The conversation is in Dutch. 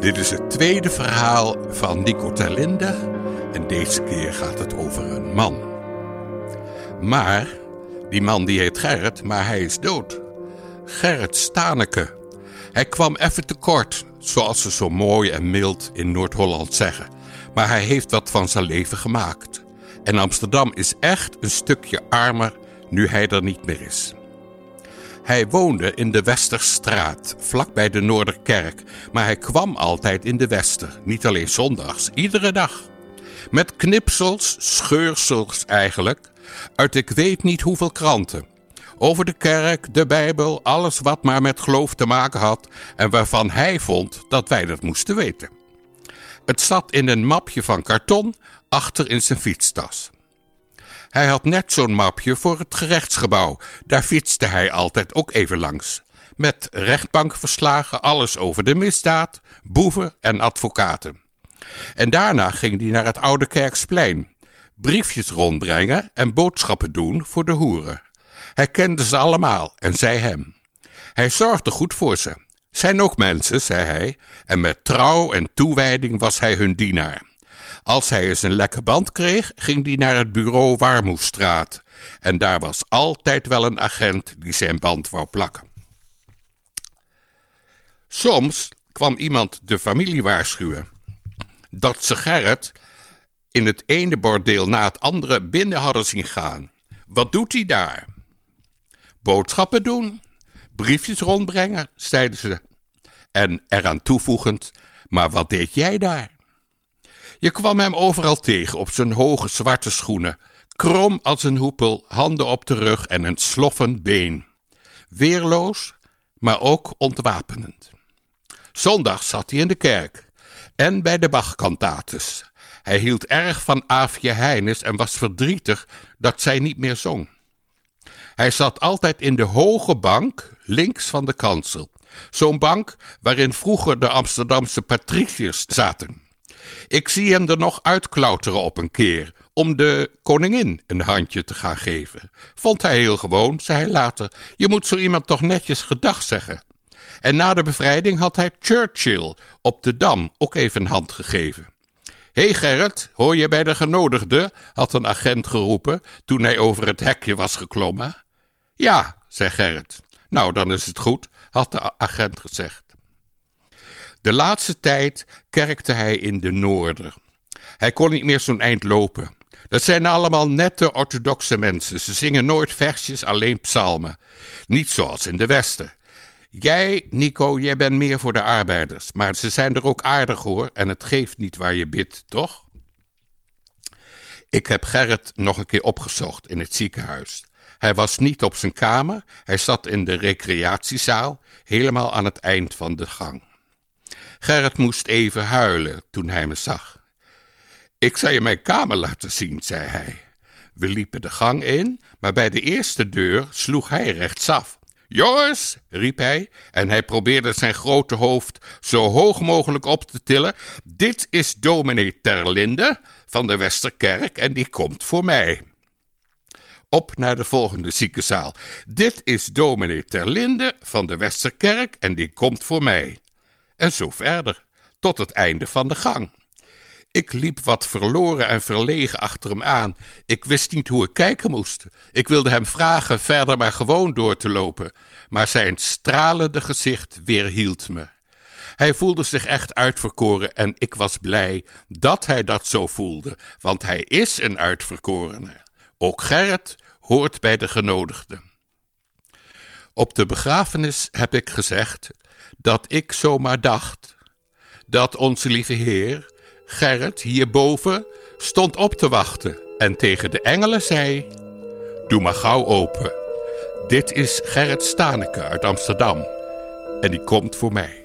Dit is het tweede verhaal van Nico Terlinde en deze keer gaat het over een man. Maar die man die heet Gerrit, maar hij is dood. Gerrit Staneke. Hij kwam even tekort, zoals ze zo mooi en mild in Noord-Holland zeggen. Maar hij heeft wat van zijn leven gemaakt. En Amsterdam is echt een stukje armer nu hij er niet meer is. Hij woonde in de Westerstraat, vlakbij de Noorderkerk, maar hij kwam altijd in de Wester, niet alleen zondags, iedere dag. Met knipsels, scheursels eigenlijk, uit ik weet niet hoeveel kranten. Over de kerk, de Bijbel, alles wat maar met geloof te maken had en waarvan hij vond dat wij dat moesten weten. Het zat in een mapje van karton achter in zijn fietstas. Hij had net zo'n mapje voor het gerechtsgebouw. Daar fietste hij altijd ook even langs. Met rechtbankverslagen, alles over de misdaad, boeven en advocaten. En daarna ging hij naar het Oude Kerksplein. Briefjes rondbrengen en boodschappen doen voor de hoeren. Hij kende ze allemaal en zij hem. Hij zorgde goed voor ze. Zijn ook mensen, zei hij, en met trouw en toewijding was hij hun dienaar. Als hij eens een lekke band kreeg, ging hij naar het bureau Warmoestraat. En daar was altijd wel een agent die zijn band wou plakken. Soms kwam iemand de familie waarschuwen dat ze Gerrit in het ene bordeel na het andere binnen hadden zien gaan. Wat doet hij daar? Boodschappen doen, briefjes rondbrengen, zeiden ze. En eraan toevoegend, maar wat deed jij daar? Je kwam hem overal tegen op zijn hoge zwarte schoenen, krom als een hoepel, handen op de rug en een sloffend been. Weerloos, maar ook ontwapenend. Zondag zat hij in de kerk en bij de Bachkantates. Hij hield erg van Aafje Heines en was verdrietig dat zij niet meer zong. Hij zat altijd in de hoge bank, links van de kansel. Zo'n bank waarin vroeger de Amsterdamse patriciërs zaten. Ik zie hem er nog uitklauteren op een keer, om de koningin een handje te gaan geven. Vond hij heel gewoon, zei hij later. Je moet zo iemand toch netjes gedag zeggen. En na de bevrijding had hij Churchill op de Dam ook even een hand gegeven. Hé hey Gerrit, hoor je bij de genodigde? had een agent geroepen toen hij over het hekje was geklommen. Ja, zei Gerrit. Nou, dan is het goed, had de agent gezegd. De laatste tijd kerkte hij in de Noorder. Hij kon niet meer zo'n eind lopen. Dat zijn allemaal nette orthodoxe mensen. Ze zingen nooit versjes, alleen psalmen. Niet zoals in de Westen. Jij, Nico, jij bent meer voor de arbeiders. Maar ze zijn er ook aardig hoor. En het geeft niet waar je bidt, toch? Ik heb Gerrit nog een keer opgezocht in het ziekenhuis. Hij was niet op zijn kamer. Hij zat in de recreatiezaal, helemaal aan het eind van de gang. Gerrit moest even huilen toen hij me zag. Ik zal je mijn kamer laten zien, zei hij. We liepen de gang in, maar bij de eerste deur sloeg hij rechtsaf. Jongens, riep hij, en hij probeerde zijn grote hoofd zo hoog mogelijk op te tillen. Dit is dominee Terlinde van de Westerkerk en die komt voor mij. Op naar de volgende ziekenzaal. Dit is dominee Terlinde van de Westerkerk en die komt voor mij. En zo verder, tot het einde van de gang. Ik liep wat verloren en verlegen achter hem aan. Ik wist niet hoe ik kijken moest. Ik wilde hem vragen verder maar gewoon door te lopen, maar zijn stralende gezicht weerhield me. Hij voelde zich echt uitverkoren en ik was blij dat hij dat zo voelde, want hij is een uitverkorene. Ook Gerrit hoort bij de genodigden. Op de begrafenis heb ik gezegd dat ik zomaar dacht dat onze lieve Heer, Gerrit, hierboven, stond op te wachten en tegen de engelen zei: Doe maar gauw open. Dit is Gerrit Staneke uit Amsterdam en die komt voor mij.